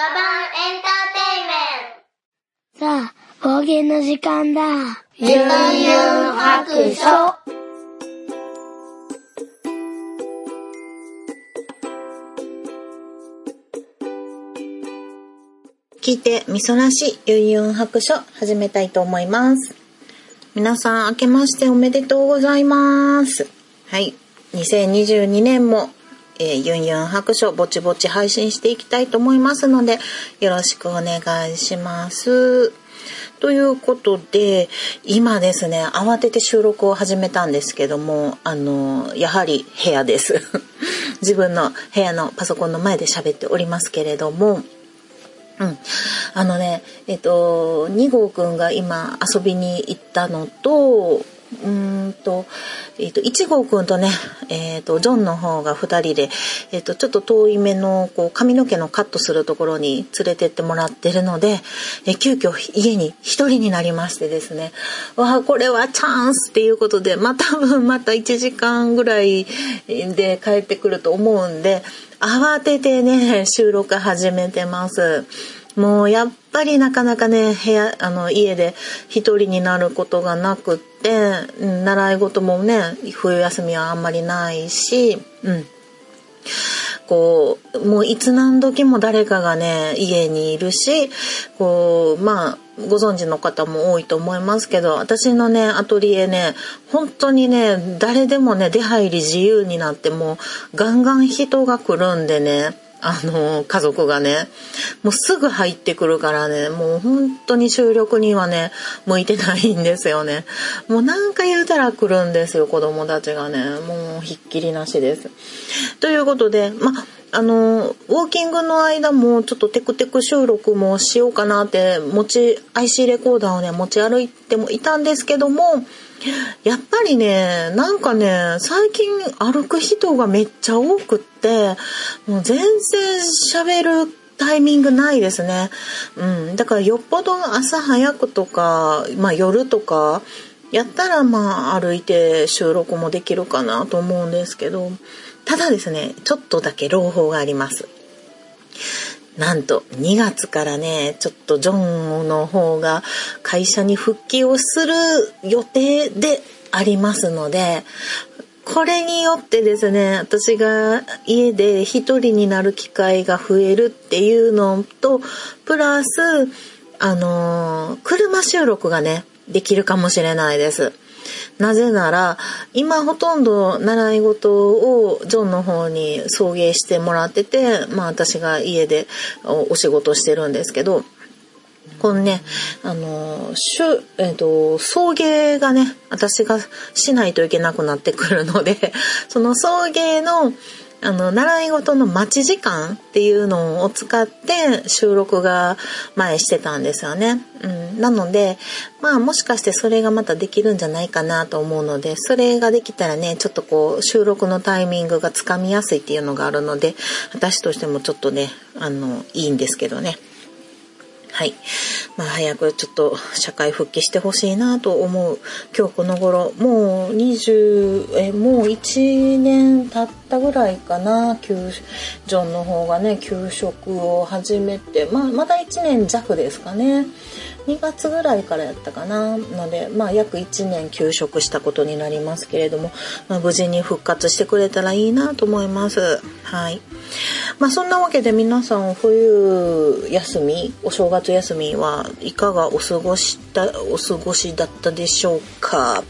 ガバンエンタさあ、方言の時間だ。ゆんゆん白書聞いてみそらしゆんゆん白書始めたいと思います。皆さん明けましておめでとうございます。はい。2022年も、えー、ゆんゆん白書ぼちぼち配信していきたいと思いますので、よろしくお願いします。ということで、今ですね、慌てて収録を始めたんですけども、あの、やはり部屋です。自分の部屋のパソコンの前で喋っておりますけれども、うん。あのね、えっと、2号くんが今遊びに行ったのと、うんと、えっと、1号くんとね、えっと、ジョンの方が2人で、えっと、ちょっと遠い目の、こう、髪の毛のカットするところに連れてってもらってるので、え急遽家に1人になりましてですね、わあ、これはチャンスっていうことで、まあ、多分また1時間ぐらいで帰ってくると思うんで、慌ててね、収録始めてます。もうやっぱりなかなかね、部屋、あの、家で一人になることがなくって、習い事もね、冬休みはあんまりないし、うん。こう、もういつ何時も誰かがね、家にいるし、こう、まあ、ご存知の方も多いと思いますけど、私のね、アトリエね、本当にね、誰でもね、出入り自由になって、もう、ガンガン人が来るんでね、あの、家族がね、もうすぐ入ってくるからね、もう本当に収録にはね、向いてないんですよね。もう何か言うたら来るんですよ、子供たちがね。もうひっきりなしです。ということで、ま、あの、ウォーキングの間もちょっとテクテク収録もしようかなって、持ち、IC レコーダーをね、持ち歩いてもいたんですけども、やっぱりね、なんかね、最近歩く人がめっちゃ多くって、もう全然喋るタイミングないですね。うん。だからよっぽど朝早くとか、まあ夜とか、やったらまあ歩いて収録もできるかなと思うんですけど、ただですね、ちょっとだけ朗報があります。なんと2月からね、ちょっとジョンの方が会社に復帰をする予定でありますので、これによってですね、私が家で一人になる機会が増えるっていうのと、プラス、あのー車収録がね、できるかもしれないです。なぜなら、今ほとんど習い事をジョンの方に送迎してもらってて、まあ私が家でお仕事してるんですけど、このね、あの、しゅ、えっ、と、送迎がね、私がしないといけなくなってくるので、その送迎の、あの、習い事の待ち時間っていうのを使って収録が前してたんですよね。うん。なので、まあもしかしてそれがまたできるんじゃないかなと思うので、それができたらね、ちょっとこう収録のタイミングがつかみやすいっていうのがあるので、私としてもちょっとね、あの、いいんですけどね。はい。まあ早くちょっと社会復帰してほしいなと思う今日この頃、もう20、え、もう1年経ったぐらいかな、ジョンの方がね、休職を始めて、まあまだ1年弱ですかね。2月ぐらいからやったかな。ので、まあ約1年休職したことになりますけれども、まあ無事に復活してくれたらいいなと思います。はい。まあそんなわけで皆さん冬休み、お正月休みはいかがお過ごした、お過ごしだったでしょうか？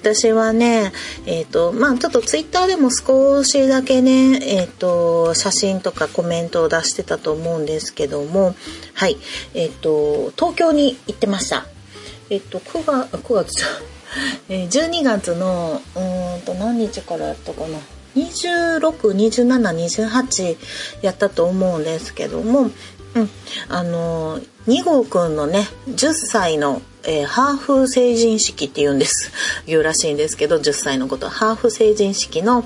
私はね、えっ、と、まあちょっとツイッターでも少しだけね、えっ、と、写真とかコメントを出してたと思うんですけども、はい、えっ、と、東京に行ってました。えっ、と、9月、9月じゃ、12月の、うんと、何日からやったかな？26、27、28やったと思うんですけども、うん、あの、2号くんのね、10歳の、えーハーフ成人式って言うんです。言うらしいんですけど、10歳のこと。ハーフ成人式の、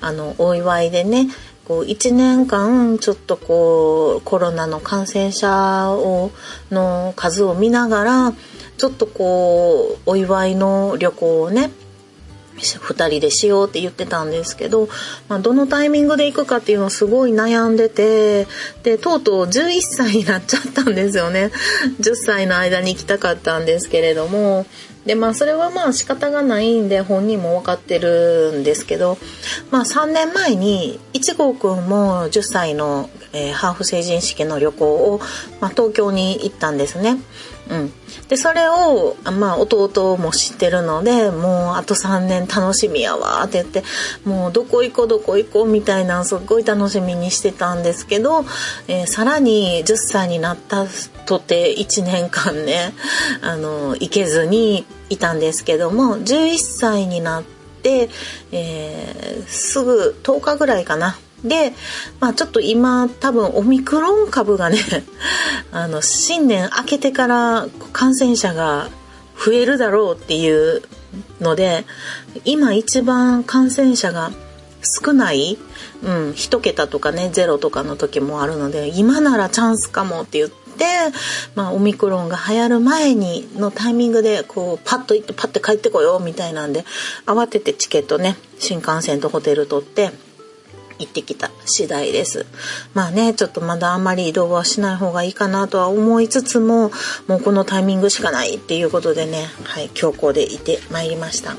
あの、お祝いでね、こう1年間ちょっとこうコロナの感染者をの数を見ながらちょっとこうお祝いの旅行をね2人でしようって言ってたんですけど、まあ、どのタイミングで行くかっていうのをすごい悩んでてでとうとう11歳になっちゃったんですよね10歳の間に行きたかったんですけれどもでまあそれはまあ仕方がないんで本人も分かってるんですけど、まあ、3年前に1号くんも10歳の、えー、ハーフ成人式の旅行を、まあ、東京に行ったんですね。うん、でそれを、まあ、弟も知ってるのでもうあと3年楽しみやわって言ってもうどこ行こうどこ行こうみたいなすっごい楽しみにしてたんですけど、えー、さらに10歳になったとて1年間ね あの行けずにいたんですけども11歳になって、えー、すぐ10日ぐらいかなで、まあ、ちょっと今多分オミクロン株がね あの新年明けてから感染者が増えるだろうっていうので今一番感染者が少ない、うん、1桁とかね0とかの時もあるので今ならチャンスかもって言って。まあ、オミクロンが流行る前にのタイミングでこうパッと行ってパッて帰ってこようみたいなんで慌ててチケットね新幹線とホテル取って行ってきた次第です。まあね、ちょっとまだあんまり移動はしない方がいいかなとは思いつつも、もうこのタイミングしかないっていうことでね、はい、強行でいてまいりました。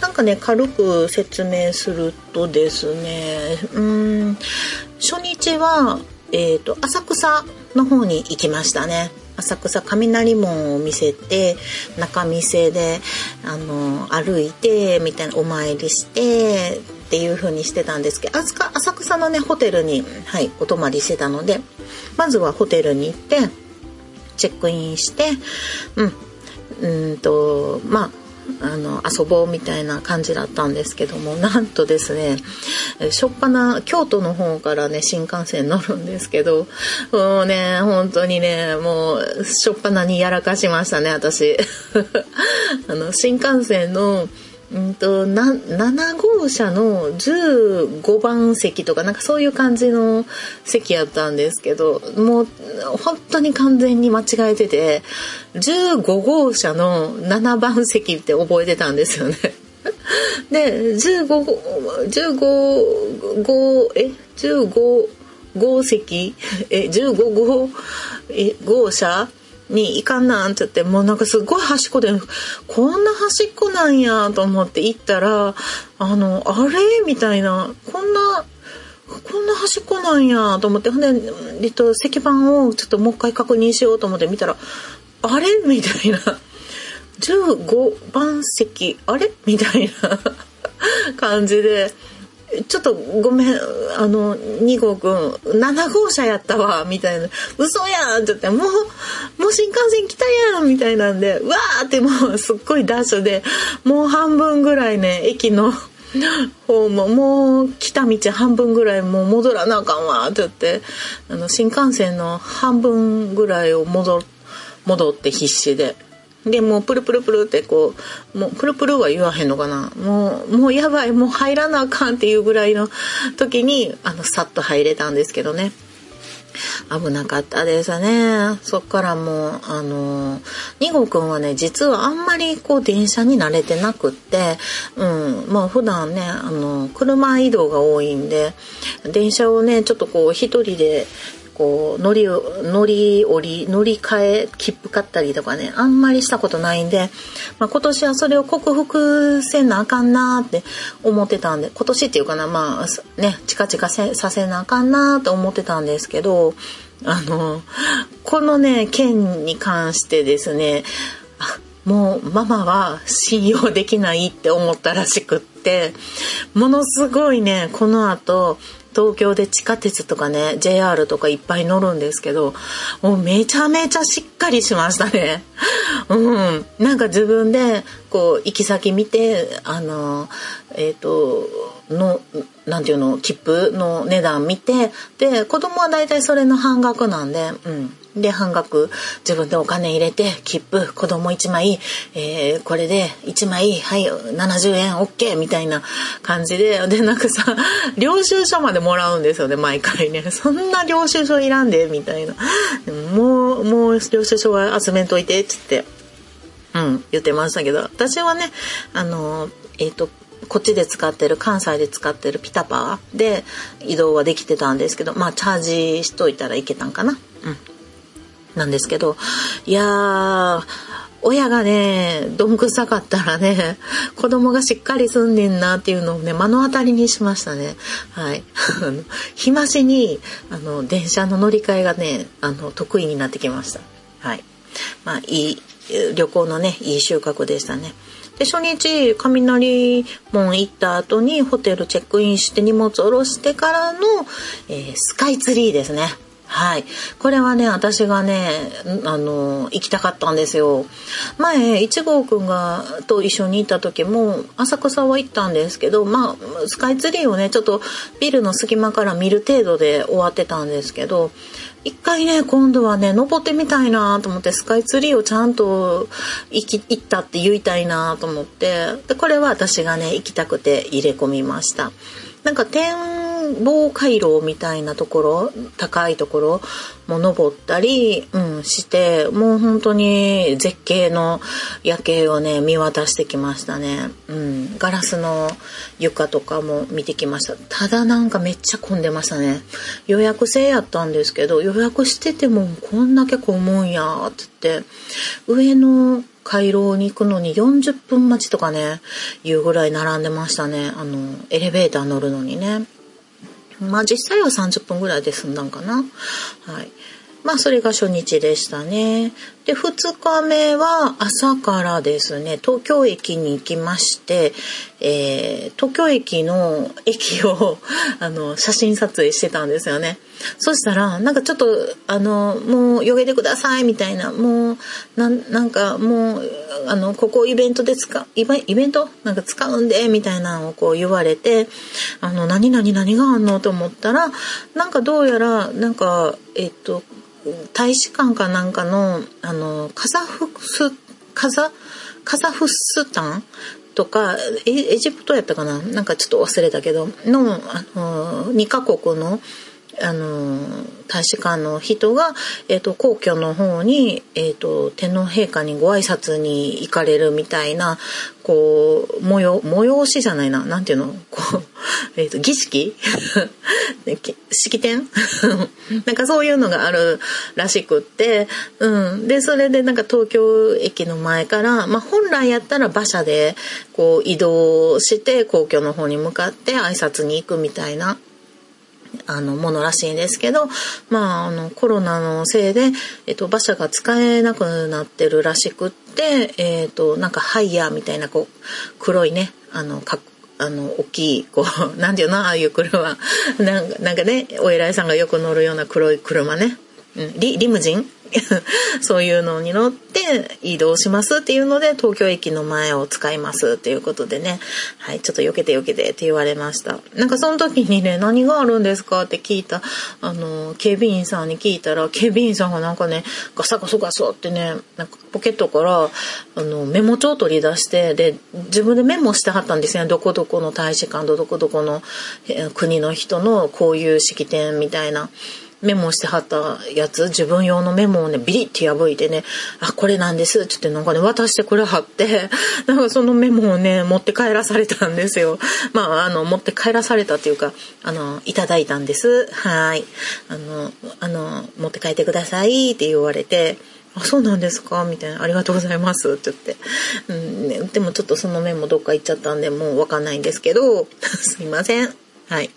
なんかね、軽く説明するとですね、うん、初日は、えっ、ー、と、浅草の方に行きましたね。浅草雷門を見せて中店であの歩いてみたいなお参りしてっていう風にしてたんですけど浅草のねホテルに、はい、お泊まりしてたのでまずはホテルに行ってチェックインしてうんうんとまああの遊ぼうみたいな感じだったんですけども なんとですねしょっぱな京都の方からね新幹線乗るんですけどもうね本当にねもうしょっぱなにやらかしましたね私。あの新幹線のうんとな7号車の15番席とかなんかそういう感じの席やったんですけどもう本当に完全に間違えてて15号車の7番席って覚えてたんですよね。で15号15号え？15号席？え15号え号車？に行かんなんって言ってもうなんかすごい端っこでこんな端っこなんやと思って行ったらあのあれ？みたいな。こんなこんな端っこなんやと思って。ほんで、えっと、石板をちょっともう一回確認しようと思って見たらあれ？みたいな。15番席あれ？みたいな。感じで。ちょっとごめんあの2号くん7号車やったわ。みたいな「嘘やん!」って言って「もう新幹線来たやん!」みたいなんでわーってもうすっごいダッシュでもう半分ぐらいね駅の方ももう来た道半分ぐらいもう戻らなあかんわって言ってあの新幹線の半分ぐらいを戻戻って必死で。でもうプルプルプルってこうもうプルプルは言わへんのかなもうもうやばいもう入らなあかんっていうぐらいの時にあのさっと入れたんですけどね危なかったですね。そっからもうあの2号くんはね実はあんまりこう電車に慣れてなくってうんまあ普段ねあの車移動が多いんで電車をねちょっとこう一人でこう乗り乗り降り乗り換え切符買ったりとかねあんまりしたことないんで、まあ、今年はそれを克服せなあかんなって思ってたんで今年っていうかなまあねチカチカさせなあかんなって思ってたんですけどあのこのね件に関してですねもうママは信用できないって思ったらしくってものすごいねこの後東京で地下鉄とかね JR とかいっぱい乗るんですけどもうめちゃめちゃしっかりしましたね。うん、なんか自分でこう行き先見てあのえっ、ー、とのなんていうの切符の値段見てで子供は大体それの半額なんで、うん、で半額自分でお金入れて切符子供1枚、えー、これで1枚はい70円 OK みたいな感じででなんかさ領収書までもらうんですよね毎回ね。そんな領収書いらんでみたいな。もうもう領収書は集めんといてっつってうん言ってましたけど。私はねあのえっ、とこっちで使ってる関西で使ってるピタパーで移動はできてたんですけどまあチャージしといたらいけたんかな。うん。なんですけどいやー親がねどんくさかったらね子供がしっかり住んでんなっていうのをね目の当たりにしましたね。はい。日増しにあの電車の乗り換えがねあの得意になってきました。はい。まあいい旅行のねいい収穫でしたね。で初日雷門行った後にホテルチェックインして荷物下ろしてからの、えー、スカイツリーですね。はい。これはね、私がね、あの、行きたかったんですよ。前、一号くんが、と一緒に行った時も、浅草は行ったんですけど、まあ、スカイツリーをね、ちょっとビルの隙間から見る程度で終わってたんですけど、一回ね、今度はね、登ってみたいなと思って、スカイツリーをちゃんと行き、行ったって言いたいなと思って、で、これは私がね、行きたくて入れ込みました。なんか展望回廊みたいなところ高いところも登ったり、うん、してもう本当に絶景の夜景をね見渡してきましたね、うん、ガラスの床とかも見てきましたただなんかめっちゃ混んでましたね予約制やったんですけど予約しててもこんだけ混むんやってって上の回廊に行くのに40分待ちとかね、いうぐらい並んでましたね。あの、エレベーター乗るのにね。まあ実際は30分ぐらいで済んだんかな。はい。まあそれが初日でしたね。で、2日目は朝からですね、東京駅に行きまして、えー、東京駅の駅を あの、写真撮影してたんですよね。そしたら、なんかちょっと、あの、もう、よげてください、みたいな、もう、ななんかもう、あの、ここイベントで使う、イベント？なんか使うんで、みたいなのをこう言われて、あの、何々何があんの？と思ったら、なんかどうやら、なんか、えっと、大使館かなんかの、あの、カザフス、カザ、カザフスタンとかエジプトやったかな？なんかちょっと忘れたけどのあの2カ国のあの大使館の人が、えーと、皇居の方に、えーと、天皇陛下にご挨拶に行かれるみたいなこう催催しじゃないな。なんていうの？こう、えーと、儀式？式典？なんかそういうのがあるらしくって、うん、でそれでなんか東京駅の前から、まあ、本来やったら馬車でこう移動して皇居の方に向かって挨拶に行くみたいな。あのものらしいんですけど、まあ、あのコロナのせいで、えっと、馬車が使えなくなってるらしくって、えっと、なんかハイヤーみたいなこう黒いねあのかあの大きいこう なんて言うの？ああいう車。なんかなんかねお偉いさんがよく乗るような黒い車ね、うん、リリムジン？そういうのに乗って移動しますっていうので東京駅の前を使いますっていうことでね。はいちょっと避けて避けてって言われました。なんかその時にね何があるんですかって聞いたあの警備員さんに聞いたら警備員さんがなんかねガサガサガサってねなんかポケットからあのメモ帳を取り出してで自分でメモしてはったんですね。どこどこの大使館とどこどこの国の人のこういう式典みたいな。メモしてはったやつ、自分用のメモをね、ビリって破いてね、あ、これなんですって言ってなんかね、渡してくれはって、なんかそのメモをね、持って帰らされたんですよ。まあ、あの、持って帰らされたっていうか、あの、いただいたんです。はい。あの、あの、持って帰ってくださいって言われて、あ、そうなんですか？みたいな。ありがとうございます。って言って。うんね、でもちょっとそのメモどっか行っちゃったんで、もうわかんないんですけど、すいません。はい。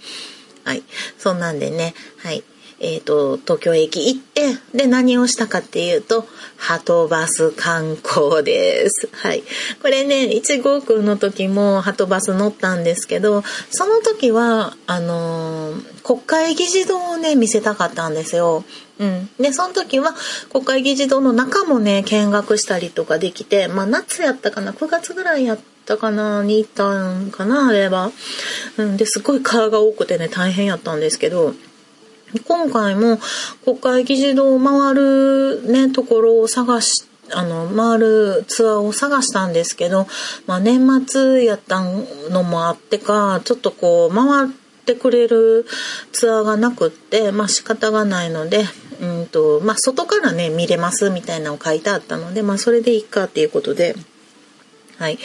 はい。そんなんでね、はい。えっ、ー、と、東京駅行って、で、何をしたかっていうと、ハトバス観光です。はい。これね、1号くんの時もハトバス乗ったんですけど、その時は、あのー、国会議事堂をね、見せたかったんですよ。うん。で、その時は、国会議事堂の中もね、見学したりとかできて、まあ、夏やったかな、9月ぐらいやったかな、に行ったんかな、あれは。うん。で、すごい川が多くてね、大変やったんですけど、今回も国会議事堂を回るね、ところを探し、あの、回るツアーを探したんですけど、まあ年末やったのもあってか、ちょっとこう、回ってくれるツアーがなくって、まあ仕方がないので、うんと、まあ外からね、見れますみたいなのを書いてあったので、まあそれでいいかっていうことで、はい。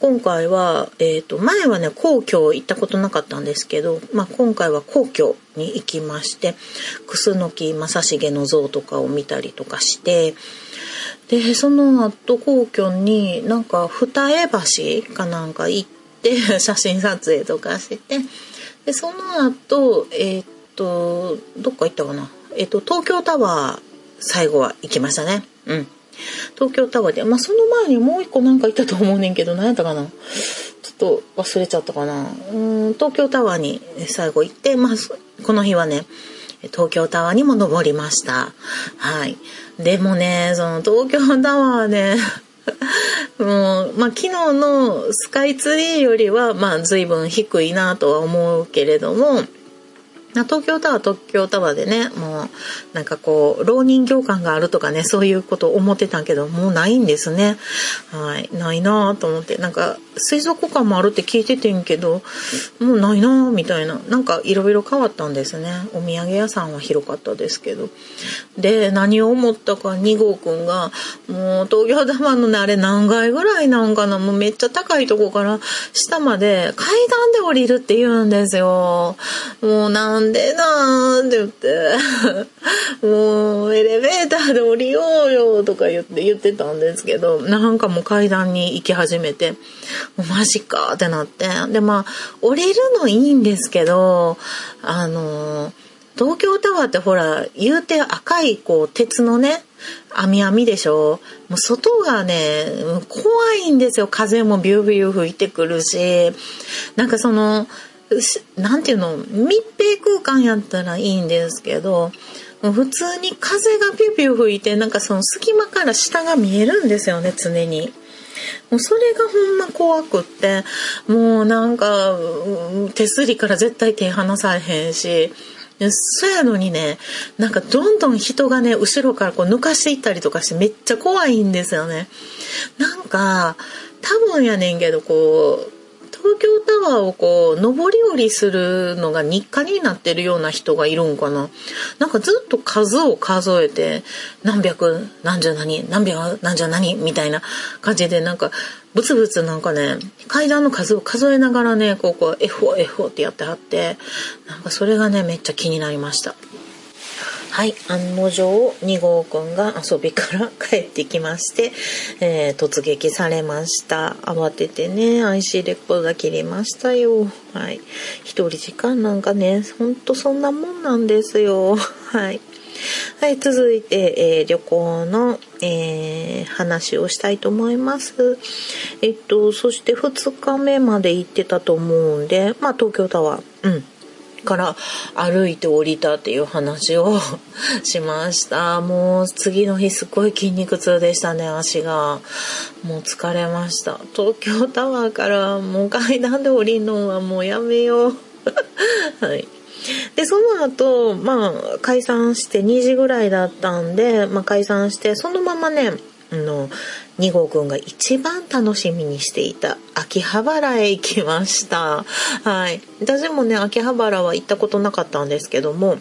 今回は、え、ー、と、前はね、皇居行ったことなかったんですけど、まあ、今回は皇居に行きまして、楠木正成の像とかを見たりとかして、で、その後皇居になんか二重橋かなんか行って 写真撮影とかして、で、その後、えっ、ー、と、どっか行ったかな？えっ、ー、と、東京タワー最後は行きましたね。うん。東京タワーで、まあ、その前にもう一個なんか行ったと思うねんけど、何やったかな。ちょっと忘れちゃったかな。うん、東京タワーに最後行って、まあ、この日はね、東京タワーにも登りました。はい。でもね、その東京タワーね、もう、まあ、昨日のスカイツリーよりは、まあ、随分低いなとは思うけれども、東京タワー東京タワーでねもうなんかこう浪人業感があるとかねそういうこと思ってたけどもうないんですね。はい。ないなと思って。なんか水族館もあるって聞いててんけどもうないなみたいな。なんかいろいろ変わったんですね。お土産屋さんは広かったですけど。で何を思ったか2号くんがもう東京タワーのねあれ何階ぐらいなんかな。もうめっちゃ高いとこから下まで階段で降りるって言うんですよ。もうなんでなーって言ってもうエレベーターで降りようよとか言って言ってたんですけどなんかもう階段に行き始めてもうマジかってなって。で、まあ、降りるのいいんですけど、あの、東京タワーってほら、言うて赤いこう鉄のね、網網でしょもう外がね、怖いんですよ。風もビュービュー吹いてくるし、なんかその、なんていうの、密閉空間やったらいいんですけど、普通に風がビュービュ吹いて、なんかその隙間から下が見えるんですよね、常に。もうそれがほんま怖くって、もうなんか、手すりから絶対手離されへんし、そやのにね、なんかどんどん人がね、後ろからこう抜かしていったりとかしてめっちゃ怖いんですよね。なんか、多分やねんけど、こう、東京タワーをこう、上り下りするのが日課になってるような人がいるんかな。なんかずっと数を数えて、何百、何十何、何百、何十何みたいな感じで、なんか、ブツブツなんかね、階段の数を数えながらね、こう、こう、F4、F4 ってやってはって、なんかそれがね、めっちゃ気になりました。はい、案の定2号くんが遊びから 帰ってきまして、えー、突撃されました。慌ててね、IC レコーダー切りましたよ。はい。一人時間なんかね、ほんとそんなもんなんですよ。はい。はい、続いて、えー、旅行の、えー、話をしたいと思います。えっと、そして2日目まで行ってたと思うんで、まあ東京タワー、うん。から歩いて降りたっていう話をしました。もう次の日すっごい筋肉痛でしたね、足が。もう疲れました。東京タワーからもう階段で降りるのはもうやめよう。はい。で、その後、まあ、解散して2時ぐらいだったんで、まあ、解散して、そのままね、の、2号くんが一番楽しみにしていた秋葉原へ行きました。はい。私もね、秋葉原は行ったことなかったんですけども、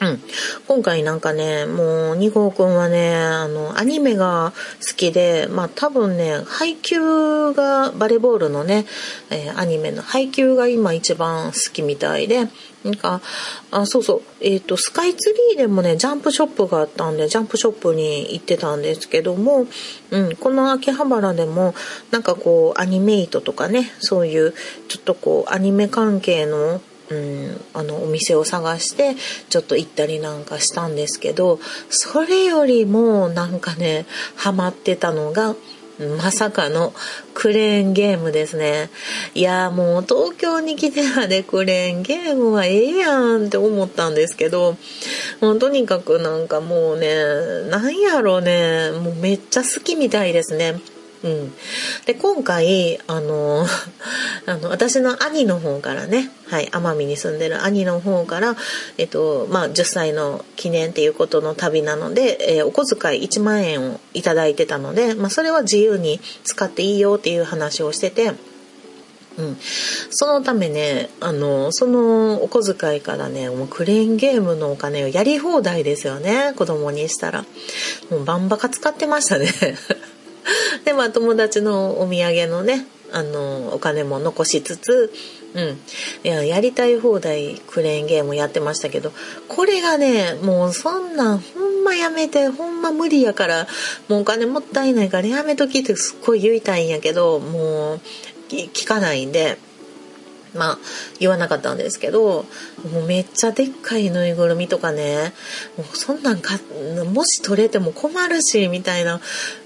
うん。今回なんかね、もう、二号くんはね、あの、アニメが好きで、まあ多分ね、配給が、バレーボールのね、えー、アニメの配給が今一番好きみたいで、なんか、あ、そうそう、えっ、ー、と、スカイツリーでもね、ジャンプショップがあったんで、ジャンプショップに行ってたんですけども、うん、この秋葉原でも、なんかこう、アニメイトとかね、そういう、ちょっとこう、アニメ関係のうん、あのお店を探してちょっと行ったりなんかしたんですけどそれよりもなんかねハマってたのがまさかのクレーンゲームですね。いやもう東京に来てまでクレーンゲームはええやんって思ったんですけど、もうとにかくなんかもうね、なんやろうね、もうめっちゃ好きみたいですね。うん、で今回あの あの私の兄の方からね、はい、奄美に住んでる兄の方から、えっとまあ、10歳の記念っていうことの旅なので、えー、お小遣い1万円を頂いてたので、まあ、それは自由に使っていいよっていう話をしてて。うん、そのためねあのそのお小遣いからねもうクレーンゲームのお金をやり放題ですよね子供にしたら。もうバンバカ使ってましたね。でまあ友達のお土産のねあのお金も残しつつうん、いややりたい放題クレーンゲームやってましたけどこれがねもうそんなんほんまやめてほんま無理やからもうお金もったいないからやめときってすっごい言いたいんやけどもう聞かないんで。まあ言わなかったんですけどもうめっちゃでっかいぬいぐるみとかねもうそんなんかもし取れても困るしみたいな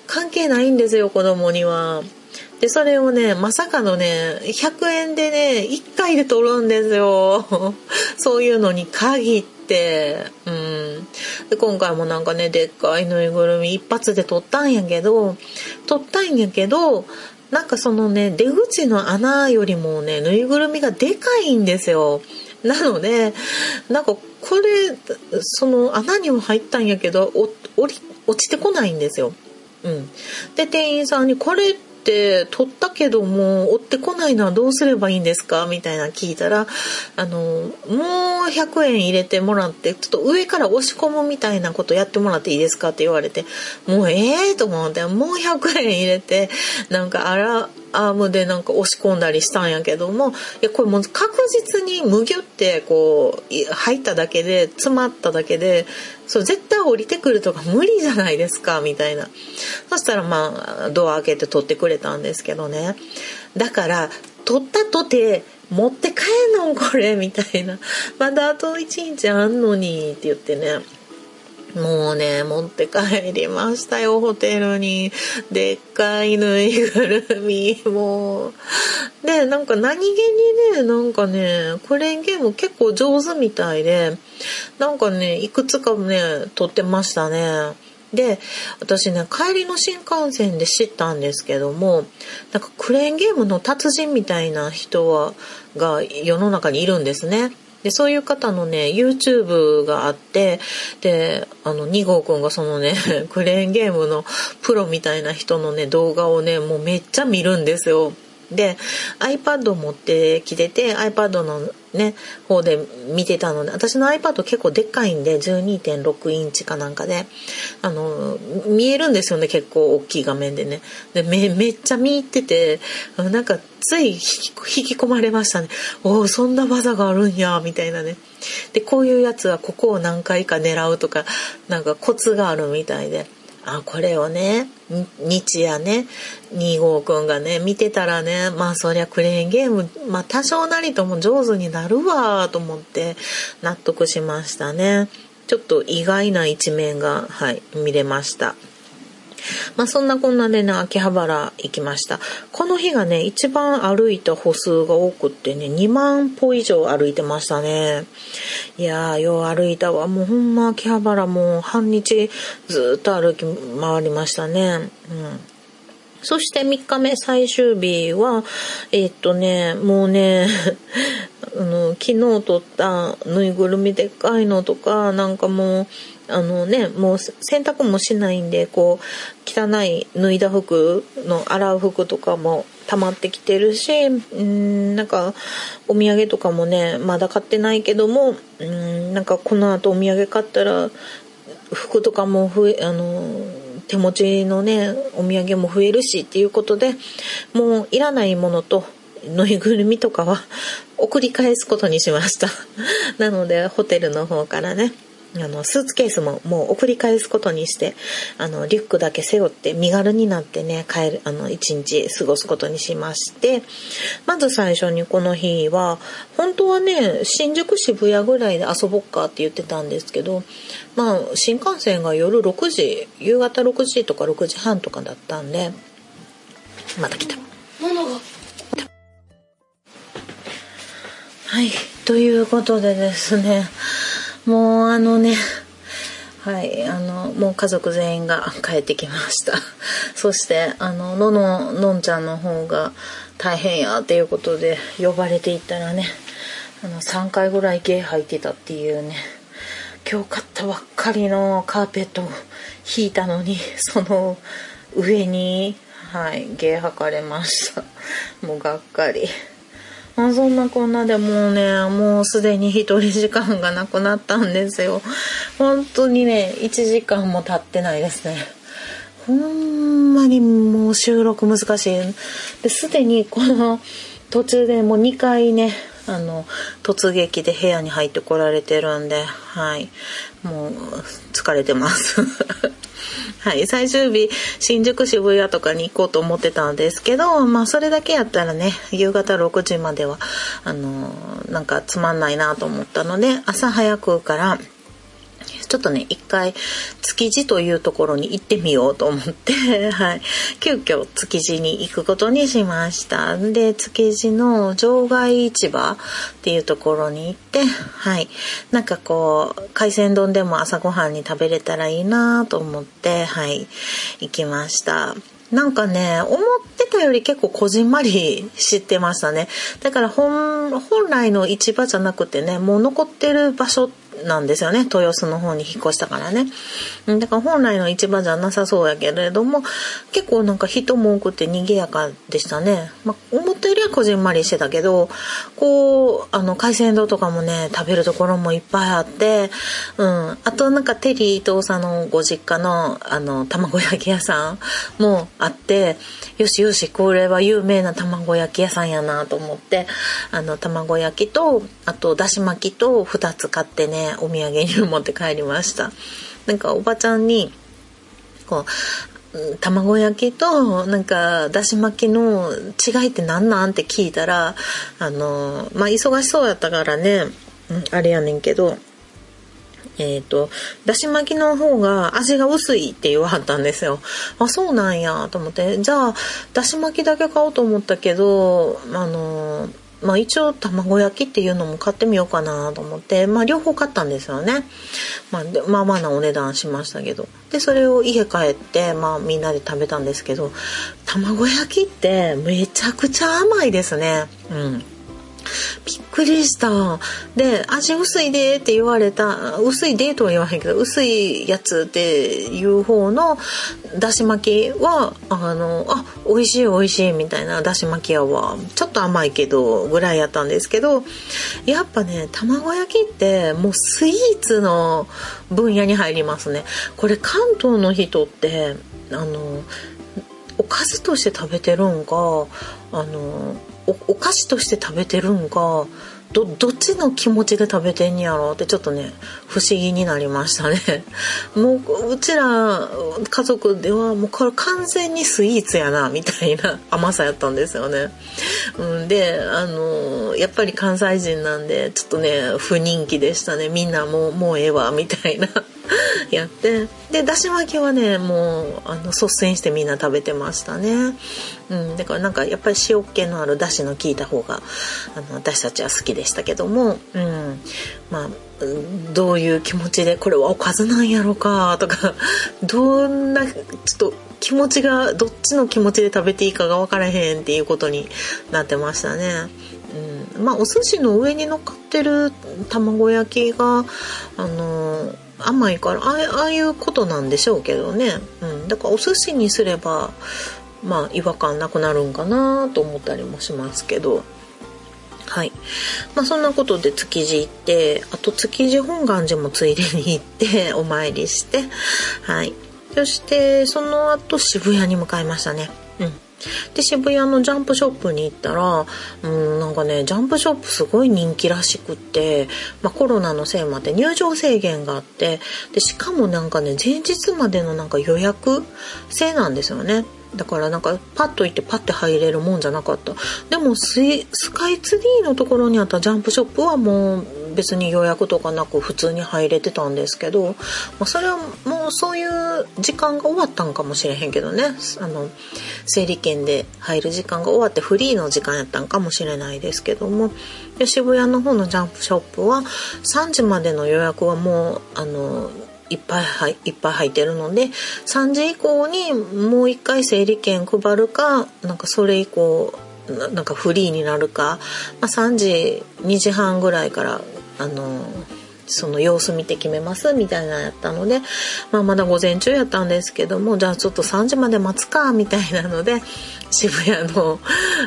関係ないんですよ子供には。で、それをね、まさかのね、100円でね、1回で取るんですよ。そういうのに限って、うん。で、今回もなんかね、でっかいぬいぐるみ一発で取ったんやけど、取ったんやけど、なんかそのね、出口の穴よりもね、ぬいぐるみがでかいんですよ。なので、なんかこれ、その穴にも入ったんやけど、落ちてこないんですよ。うん。で、店員さんにこれって取ったけども追ってこないのはどうすればいいんですか？みたいな聞いたらあのもう100円入れてもらってちょっと上から押し込むみたいなことやってもらっていいですか？って言われてもうええ、と思ってもう100円入れてなんかあらアームでなんか押し込んだりしたんやけどもいやこれもう確実にむぎゅってこう入っただけで詰まっただけでそう絶対降りてくるとか無理じゃないですかみたいな。そしたらまあドア開けて取ってくれたんですけどね。だから取ったとて持って帰んのこれみたいな。まだあと1日あんのにって言ってね。もうね、持って帰りましたよ、ホテルに。でっかいぬいぐるみ、もう。で、なんか何気にね、なんかね、クレーンゲーム結構上手みたいで、なんかね、いくつかね、撮ってましたね。で、私ね、帰りの新幹線で知ったんですけども、なんかクレーンゲームの達人みたいな人は、が世の中にいるんですね。で、そういう方のね、YouTube があって、で、あの、2号くんがそのね、クレーンゲームのプロみたいな人のね、動画をね、もうめっちゃ見るんですよ。で iPad を持ってきてて iPad のね方で見てたので私の iPad 結構でっかいんで12.6インチかなんかであの見えるんですよね結構大きい画面でね。でめめっちゃ見入っててなんかつい引き込まれましたね。おおそんな技があるんやみたいなね。でこういうやつはここを何回か狙うとかなんかコツがあるみたいで。あこれをね日夜ね2号くんがね見てたらねまあそりゃクレーンゲームまあ多少なりとも上手になるわと思って納得しましたね。ちょっと意外な一面がはい見れました。まあそんなこんなでね、秋葉原行きました。この日がね、一番歩いた歩数が多くってね、2万歩以上歩いてましたね。いやー、よう歩いたわ。もうほんま秋葉原もう半日ずっと歩き回りましたね。うん。そして3日目最終日は、えー、っとね、もうね、あの、昨日撮ったぬいぐるみでっかいのとか、なんかもう、あのねもう洗濯もしないんでこう汚い脱いだ服の洗う服とかも溜まってきてるしんなんかお土産とかもねまだ買ってないけどもんなんかこの後お土産買ったら服とかも増えあの手持ちのねお土産も増えるしっていうことでもういらないものとぬいぐるみとかは送り返すことにしました。なのでホテルの方からね。あのスーツケースももう送り返すことにしてあのリュックだけ背負って身軽になってね帰るあの一日過ごすことにしましてまず最初にこの日は本当はね新宿渋谷ぐらいで遊ぼっかって言ってたんですけどまあ新幹線が夜6時夕方6時とか6時半とかだったんでまた来た。はいということでですねもうあのねはいあのもう家族全員が帰ってきました そしてあののののんちゃんの方が大変やっていうことで呼ばれていったらねあの3回ぐらい毛吐いてたっていうね今日買ったばっかりのカーペットを引いたのにその上にはい芸吐かれましたもうがっかり。まあ、そんなこんなでもうねもうすでに一人時間がなくなったんですよ。本当にね1時間も経ってないですね。ほんまにもう収録難しい。ですでにこの途中でもう2回ねあの突撃で部屋に入ってこられてるんではい。もう疲れてます。はい。最終日新宿渋谷とかに行こうと思ってたんですけどまあそれだけやったらね夕方6時まではあのなんかつまんないなと思ったので朝早くからちょっとね、一回、築地というところに行ってみようと思って、はい。急遽築地に行くことにしました。で、築地の場外市場っていうところに行って、はい。なんかこう、海鮮丼でも朝ごはんに食べれたらいいなと思って、はい。行きました。なんかね、思ってたより結構こじんまり知ってましたね。だから本、本来の市場じゃなくてね、もう残ってる場所ってなんですよね。豊洲の方に引っ越したからね。だから本来の市場じゃなさそうやけれども結構なんか人も多くて賑やかでしたね、まあ、思ったよりはこじんまりしてたけどこうあの海鮮丼とかもね食べるところもいっぱいあってうん。あとなんかテリー伊藤さんのご実家のあの卵焼き屋さんもあってよしよしこれは有名な卵焼き屋さんやなと思ってあの卵焼きとあとだし巻きと2つ買ってねお土産に持って帰りましたなんかおばちゃんにこう卵焼きとなんかだし巻きの違いって何なんって聞いたらあのまあ忙しそうやったからね、あれやねんけどえっ、ー、と、だし巻きの方が味が薄いって言わはったんですよ。あ、そうなんやと思って。じゃあ、だし巻きだけ買おうと思ったけど、あのまあ一応卵焼きっていうのも買ってみようかなと思って、まあ両方買ったんですよね。まあ、まあまあなお値段しましたけど。で、それを家帰って、まあみんなで食べたんですけど、卵焼きってめちゃくちゃ甘いですね。うん。びっくりした。で、味薄いでって言われた、薄いでとは言わへんけど、薄いやつっていう方のだし巻きは、あの、あ、美味しい美味しいみたいなだし巻きやわ。ちょっと甘いけど、ぐらいやったんですけど、やっぱね、卵焼きってもうスイーツの分野に入りますね。これ関東の人って、あの、おかずとして食べてるんか、あの、お菓子として食べてるんかどどっちの気持ちで食べてんやろってちょっとね不思議になりましたね。もううちら家族ではもうこれ完全にスイーツやなみたいな 甘さやったんですよね、うん、であのやっぱり関西人なんでちょっとね不人気でしたね。みんなもうもうええわみたいな。やって。でだし巻きはねもうあの率先してみんな食べてましたね、うん、だからなんかやっぱり塩っ気のあるだしの効いた方があの私たちは好きでしたけども、うん、まあどういう気持ちでこれはおかずなんやろかとか どんなちょっと気持ちがどっちの気持ちで食べていいかが分からへんっていうことになってましたね。うん、まあお寿司の上に乗っかってる卵焼きがあの甘いからああいうことなんでしょうけどね、うん、だからお寿司にすればまあ違和感なくなるんかなと思ったりもしますけど。はい。まあそんなことで築地行ってあと築地本願寺もついでに行って お参りして。はい。そしてその後渋谷に向かいましたね。で渋谷のジャンプショップに行ったらうんなんかねジャンプショップすごい人気らしくって、まあ、コロナのせいもあって入場制限があってでしかもなんかね前日までのなんか予約制なんですよね。だからなんかパッと行ってパッて入れるもんじゃなかった。でもスカイツリーのところにあったジャンプショップはもう別に予約とかなく普通に入れてたんですけど、まあ、それはもうそういう時間が終わったんかもしれへんけどね。あの整理券で入る時間が終わってフリーの時間やったんかもしれないですけども。で渋谷の方のジャンプショップは3時までの予約はもうあのいっぱいはいっぱい入ってるので3時以降にもう一回整理券配るかなんかそれ以降なんかフリーになるか、まあ、3時2時半ぐらいからあのその様子見て決めますみたいなやったので、まあ、まだ午前中やったんですけどもじゃあちょっと3時まで待つかみたいなので 渋谷の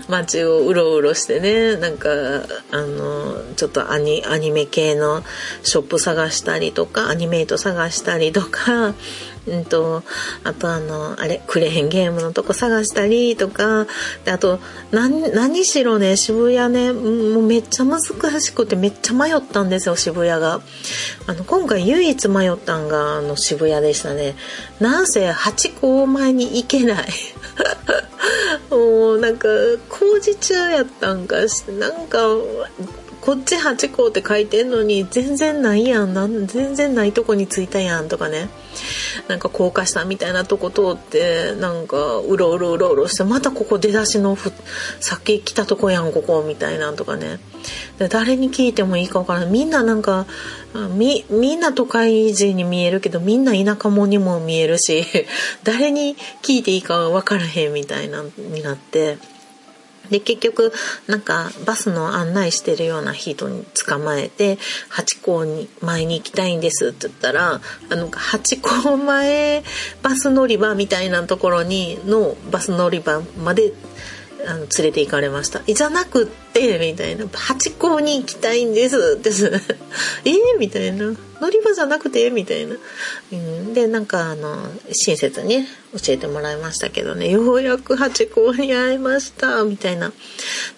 街をうろうろしてねなんかあのちょっとアニアニメ系のショップ探したりとかアニメイト探したりとかうんと、あとあの、あれ、クレーンゲームのとこ探したりとか、であと、何、何しろね、渋谷ね、もうめっちゃ難しくてめっちゃ迷ったんですよ、渋谷が。あの、今回唯一迷ったんが、あの、渋谷でしたね。なんせ、八甲前に行けない。もうなんか工事中やったんかしてなんかこっち8個って書いてんのに全然ないやんなん全然ないとこに着いたやんとかね。なんか高架下みたいなとこ通ってなんかうろうろうろうろしてまたここ出だしのふさっき来たとこやんここみたいなんとかね。で誰に聞いてもいいか分からないみんななんかみみんな都会人に見えるけどみんな田舎者にも見えるし 誰に聞いていいか分からへんみたいなになって。で結局なんかバスの案内してるような人に捕まえて「ハチ公に前に行きたいんです」って言ったらあのハチ公前バス乗り場みたいなところにのバス乗り場まであの連れて行かれました「じゃなくって」みたいな「八甲に行きたいんです」って えー、みたいな「乗り場じゃなくて」みたいな、うん、でなんかあの親切に教えてもらいましたけどね。ようやく八甲に会えました。みたいな。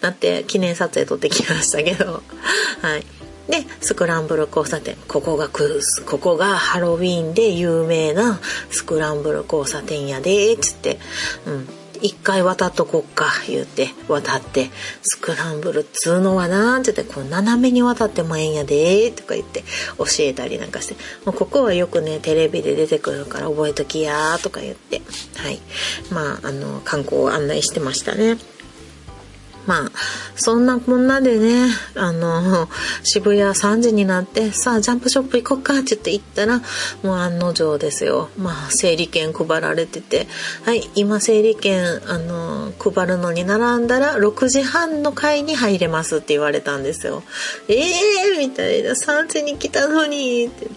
なって記念撮影撮ってきましたけど。はい。でスクランブル交差点。ここがクース。ここがハロウィーンで有名なスクランブル交差点やでっつって、うん、一回渡っとこっか言うて渡ってスクランブルっつうのはなーって言ってこう斜めに渡ってもええんやでとか言って教えたりなんかしてもうここはよくねテレビで出てくるから覚えときやとか言ってはいまああの観光を案内してましたね。まあそんなこんなでねあの渋谷3時になってさあジャンプショップ行こっかって言って行ったらもう案の定ですよ。まあ整理券配られてて。はい今整理券あの配るのに並んだら6時半の会に入れますって言われたんですよ。ええー、みたいな。3時に来たのにってって。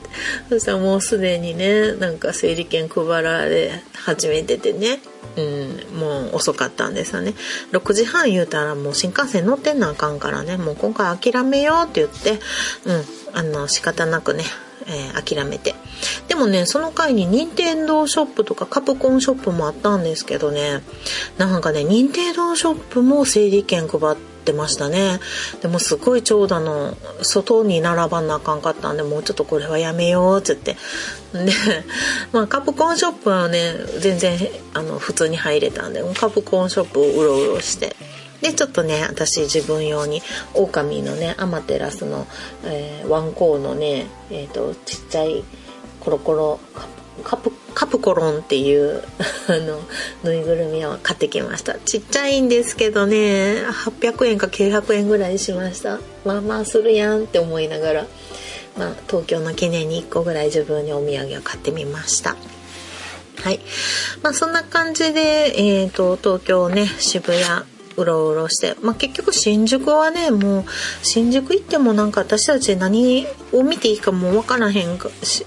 そしたらもうすでにねなんか整理券配られ始めててね。うん、もう遅かったんですよね。6時半言うたらもう新幹線乗ってんなあかんからね。もう今回諦めようって言ってうんあの仕方なくねえー、諦めて。でもねその回に任天堂ショップとかカプコンショップもあったんですけどね。なんかね任天堂ショップも整理券配ってってましたね。でもすごい長蛇の外に並ばなあかんかったんでもうちょっとこれはやめようっつって。でまあカプコンショップはね全然あの普通に入れたんでカプコンショップをうろうろして。でちょっとね私自分用にオオカミのねアマテラスの、えー、ワンコーのねえっ、ー、とちっちゃいコロコロカプカプカプコロンっていう あのぬいぐるみを買ってきました。ちっちゃいんですけどね800円か900円ぐらいしました。まあまあするやんって思いながら、まあ、東京の記念に1個ぐらい自分にお土産を買ってみました。はい。まあそんな感じで、えーと、東京ね渋谷うろうろして、まあ、結局新宿はねもう新宿行ってもなんか私たち何を見ていいかも分からへんし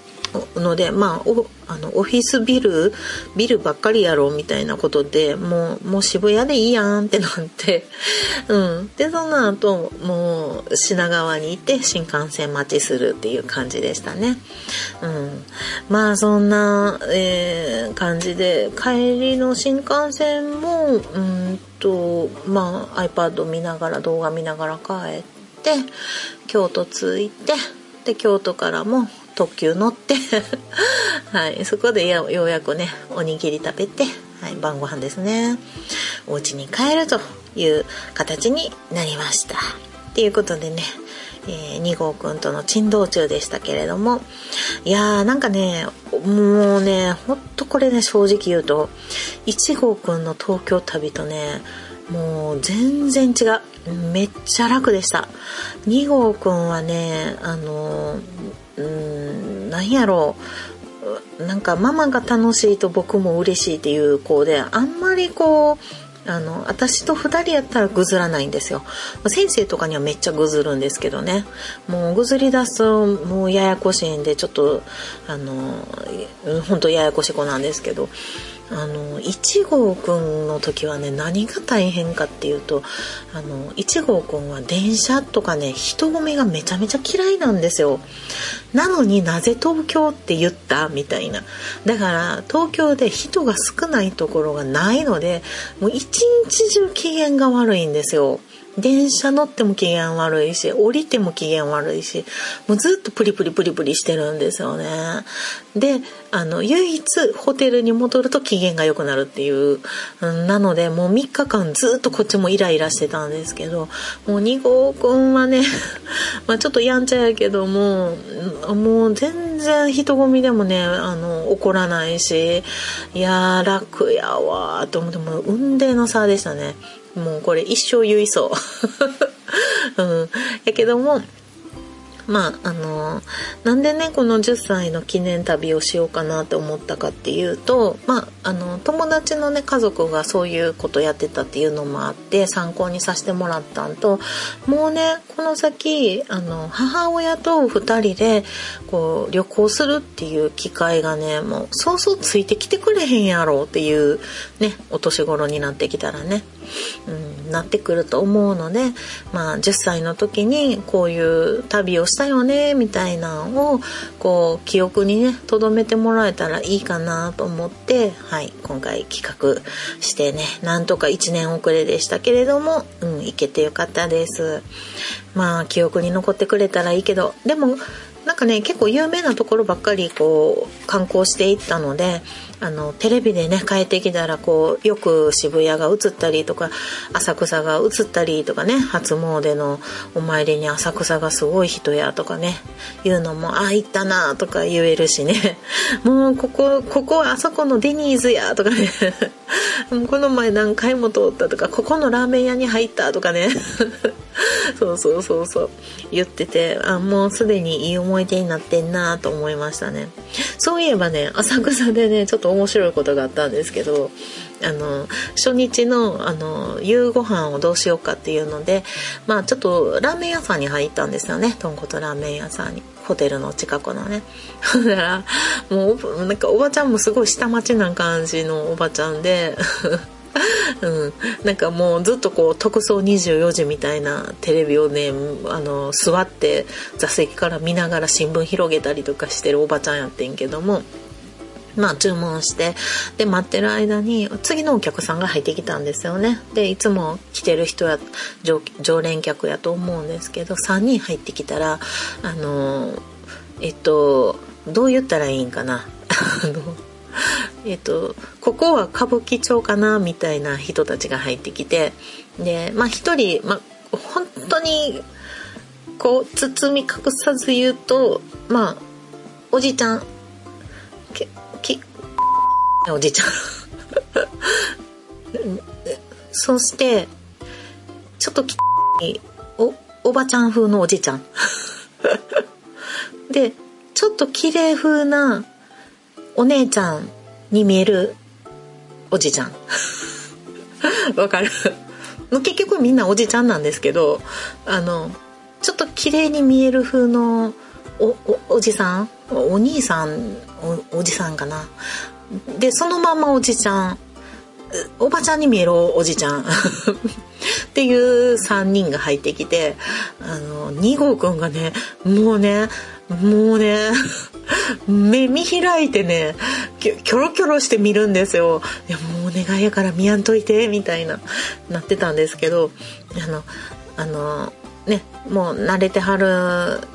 のでまあおあのオフィスビルビルばっかりやろうみたいなことでもうもう渋谷でいいやんってなって うん。でその後もう品川に行って新幹線待ちするっていう感じでしたね。うん。まあそんな、えー、感じで帰りの新幹線もうんとまあ iPad 見ながら動画見ながら帰って京都着いてで京都からも特急乗って はい、そこでようやくねおにぎり食べて、はい、晩ご飯ですね。お家に帰るという形になりました。っていうことでねえー、2号くんとの珍道中でしたけれどもいやーなんかねもうねほんとこれね正直言うと1号くんの東京旅とねもう全然違う。めっちゃ楽でした。2号くんはねあのうん何やろ。うなんかママが楽しいと僕も嬉しいっていう子であんまりこうあの私と2人やったらぐずらないんですよ。先生とかにはめっちゃぐずるんですけどね。もうぐずり出すともうややこしいんでちょっとあの本当ややこしい子なんですけど。あの1号くんの時はね何が大変かっていうとあの1号くんは電車とかね人混みがめちゃめちゃ嫌いなんですよ。なのになぜ東京って言った？みたいな。だから東京で人が少ないところがないのでもう一日中機嫌が悪いんですよ。電車乗っても機嫌悪いし降りても機嫌悪いしもうずっとプリプリプリプリしてるんですよね。であの唯一ホテルに戻ると機嫌が良くなるっていうなのでもう3日間ずっとこっちもイライラしてたんですけどもう2号くんはね まあちょっとやんちゃやけどももう全然人混みでもねあの怒らないしいやー楽やわーと思ってもう運命の差でしたね。もうこれ一生言いそう。うん。やけども、まああのなんでねこの10歳の記念旅をしようかなって思ったかっていうとまああの友達のね家族がそういうことやってたっていうのもあって参考にさせてもらったんともうねこの先あの母親と2人でこう旅行するっていう機会がねもうそうそうついてきてくれへんやろうっていうねお年頃になってきたらね、うん、なってくると思うのでまあ10歳の時にこういう旅をしたよねみたいなのをこう記憶にね留めてもらえたらいいかなと思ってはい今回企画してねなんとか1年遅れでしたけれどもうん行けてよかったです。まあ記憶に残ってくれたらいいけどでもなんかね結構有名なところばっかりこう観光していったのであのテレビでね帰ってきたらこうよく渋谷が映ったりとか浅草が映ったりとかね初詣のお参りに浅草がすごい人やとかねいうのもああ行ったなとか言えるしね。もうここここあそこのデニーズやとかね。この前何回も通ったとかここのラーメン屋に入ったとかね。そうそうそうそう。言っててあもうすでにいい思い出になってんなと思いましたね。そういえばね浅草でねちょっと面白いことがあったんですけどあの初日のあの夕ご飯をどうしようかっていうのでまあちょっとラーメン屋さんに入ったんですよね。豚骨ラーメン屋さんに。ホテルの近くのね。だからもうなんかおばちゃんもすごい下町な感じのおばちゃんで うん、なんかもうずっとこう特捜24時みたいなテレビをねあの座って座席から見ながら新聞広げたりとかしてるおばちゃんやってんけども。まあ注文してで待ってる間に次のお客さんが入ってきたんですよねでいつも来てる人や常連客やと思うんですけど3人入ってきたらあのえっとどう言ったらいいんかな あのえっと、ここは歌舞伎町かなみたいな人たちが入ってきてでまあ一人、まあ、本当にこう包み隠さず言うとまあおじちゃんききおじちゃん。そしてちょっときおおばちゃん風のおじちゃん。でちょっと綺麗風なお姉ちゃんに見えるおじちゃん。わかる。結局みんなおじちゃんなんですけどあのちょっと綺麗に見える風のおおおじさん？お兄さんおおじさんかな？でそのままおじちゃん。おばちゃんに見えるおじちゃん。っていう3人が入ってきてあの2号くんがねもうねもうね目見開いてねキョロキョロして見るんですよ。いやもうお願いやから見やんといてみたいななってたんですけどあのあのねもう慣れてはる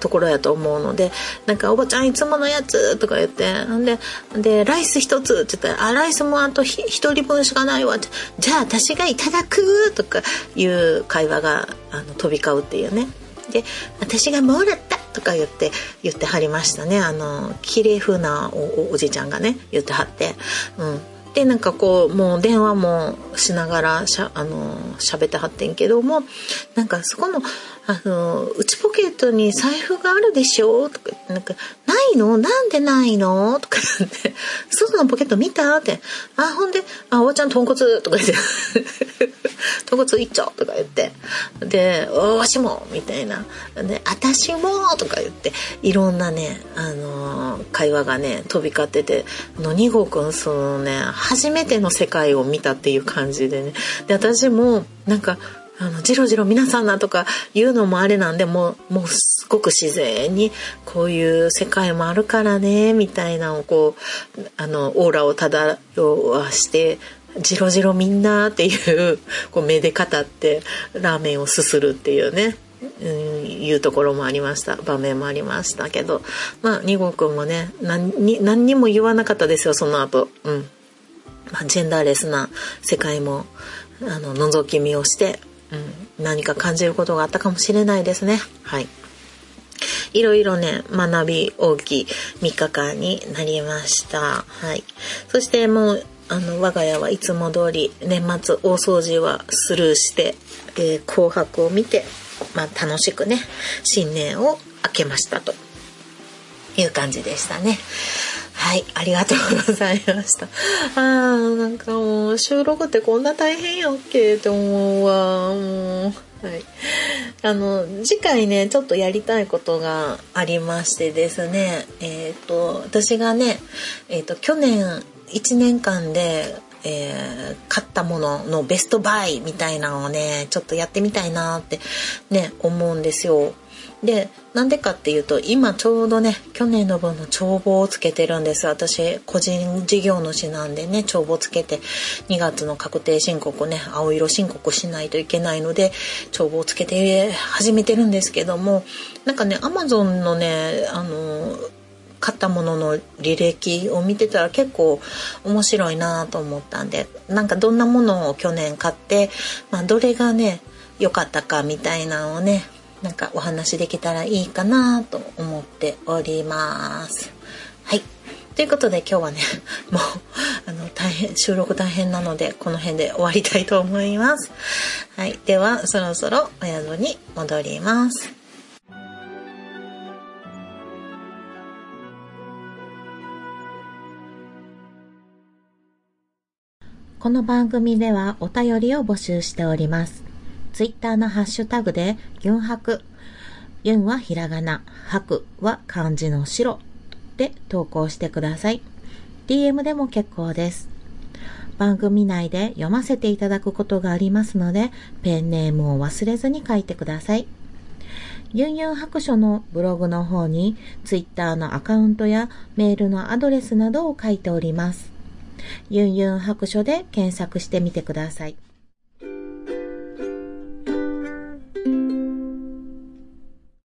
ところやと思うのでなんか「おばちゃんいつものやつ」とか言ってんでで「ライス一つ」って言ったら「あライスもあと1人分しかないわ」って「じゃあ私がいただく」とかいう会話があの飛び交うっていうね。で「私がもらった」とか言って言ってはりましたね。あの綺麗風なおおじちゃんがね言ってはって、うん、でなんかこうもう電話もしながらしゃあの喋ってはってんけどもなんかそこのあの、内ポケットに財布があるでしょ？とか、なんか、ないの？なんでないの？とか言って、外のポケット見た？って。あ、ほんで、あ、おばちゃん豚骨？とか言って、豚骨一丁とか言って。で、わしもみたいな。で、あたしも？とか言って、いろんなね、あのー、会話がね、飛び交ってて、あの、二号くん、そのね、初めての世界を見たっていう感じでね。で、私も、なんか、あの、じろじろ皆さんなとか言うのもあれなんで、もう、もうすごく自然に、こういう世界もあるからね、みたいなのをこう、あの、オーラを漂わして、じろじろみんなっていう、こう目で語ってラーメンをすするっていうね、うん、いうところもありました。場面もありましたけど。まあ二号くんもね何に何にも言わなかったですよその後。うん。まあジェンダーレスな世界もあの覗き見をして。うん、何か感じることがあったかもしれないですね。はい。いろいろね、学び大きい3日間になりました。はい。そしてもう、あの、我が家はいつも通り年末大掃除はスルーして、えー、紅白を見て、まあ楽しくね、新年を明けましたという感じでしたね。はい、ありがとうございました。あー、なんかもう収録ってこんな大変やっけって思うわ。もう。はい。あの、次回ね、ちょっとやりたいことがありましてですね、えっ、ー、と、私がね、えっ、ー、と、去年1年間で、えー、買ったもののベストバイみたいなのをね、ちょっとやってみたいなってね、思うんですよ。でなんでかっていうと今ちょうどね去年の分の帳簿をつけてるんです。私個人事業主なんでね帳簿つけて2月の確定申告をね青色申告しないといけないので帳簿をつけて始めてるんですけどもなんかねアマゾンのねあの買ったものの履歴を見てたら結構面白いなと思ったんでなんかどんなものを去年買って、まあ、どれがね良かったかみたいなのをねなんかお話できたらいいかなと思っております。はい。ということで今日はね、もう、あの、大変、収録大変なので、この辺で終わりたいと思います。はい。では、そろそろお宿に戻ります。この番組ではお便りを募集しております。ツイッターのハッシュタグで、ギュンハク。ユンはひらがな、ハクは漢字の白で投稿してください。DM でも結構です。番組内で読ませていただくことがありますので、ペンネームを忘れずに書いてください。ユンユン白書のブログの方に、ツイッターのアカウントやメールのアドレスなどを書いております。ユンユン白書で検索してみてください。